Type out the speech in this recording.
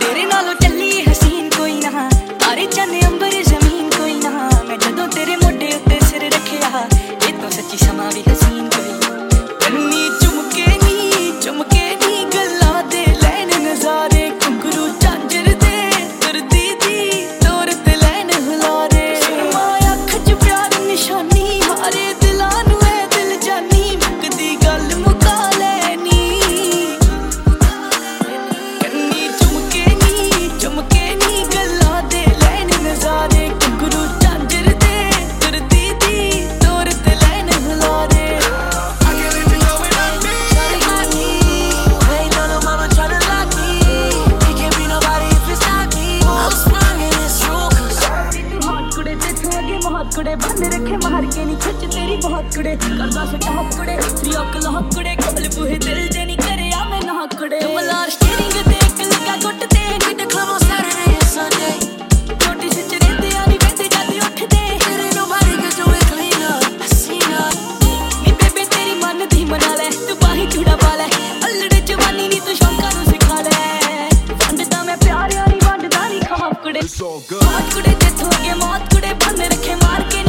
ਤੇਰੇ ਨਾਲੋਂ ਚੱਲੀ ਹਸੀਨ ਕੋਈ ਨਾ। ਤਾਰੇ ਚੰਨ, ਅੰਬਰ, ਜ਼ਮੀਨ ਕੋਈ ਨਾ। ਮੈਂ ਜਦੋਂ ਤੇਰੇ ਮੋਢੇ ਉੱਤੇ ਸਿਰ ਰੱਖਿਆ, ਇਹ ਤਾਂ ਸੱਚੀ ਸਮਾਂ ਵੀ ਹਸਨ ਕੜੇ ਬੰਨ ਰੱਖੇ ਮਾਰ ਕੇ ਨਹੀਂ ਖਿੱਚ ਤੇਰੀ ਬਹੁਤ ਕੜੇ। ਕਰਦਾ ਸਟਾਪ ਕੜੇ ਤੇਰੀ ਅਕਲ ਹੱਕੜੇ ਕਬਲ ਬੂਹੇ ਦਿਲ ਦੇ ਨਹੀਂ ਕਰਿਆ ਮੈਂ ਨਾ ਕੜੇ ਮਲਾਰ ਸਟੀਰਿੰਗ ਤੇ ਇੱਕ ਲੱਗਾ ਗੁੱਟ ਤੇ ਇੱਕ ਦਿਖਾਵਾਂ ਸਰਨੇ ਸੰਡੇ। ਛੋਟੀ ਸਿੱਚ ਰਹਿੰਦੇ ਆ ਨਹੀਂ ਵੇਂਦੇ ਜਾਂਦੇ ਉੱਠਦੇ। ਤੇਰੇ ਨੂੰ ਬਾਰੇ ਕੇ ਜੋ ਇੱਕ ਲੀਨਾ ਹਸੀਨਾ। ਨੀ ਬੇਬੇ ਤੇਰੀ ਮਨ ਦੀ ਮਨਾ ਲੈ ਤੂੰ ਬਾਹੀ ਚੂੜਾ ਪਾ ਲੈ। ਅਲੜੇ ਜਵਾਨੀ ਨਹੀਂ ਤੂੰ ਸ਼ੌਂਕਾਂ ਨੂੰ ਸਿਖਾ ਲੈ। ਵੰਡਦਾ ਮੈਂ ਪਿਆਰ ਯਾਰੀ ਵੰਡਦਾ ਨਹੀਂ ਖਾਫ ਕੜੇ। ਹਾਫ ਕੜੇ ਤੇ ਥੋਗੇ ਮੌਤ ਕੜੇ ਬੰਨ ਰੱਖੇ ਮਾਰ ਕੇ।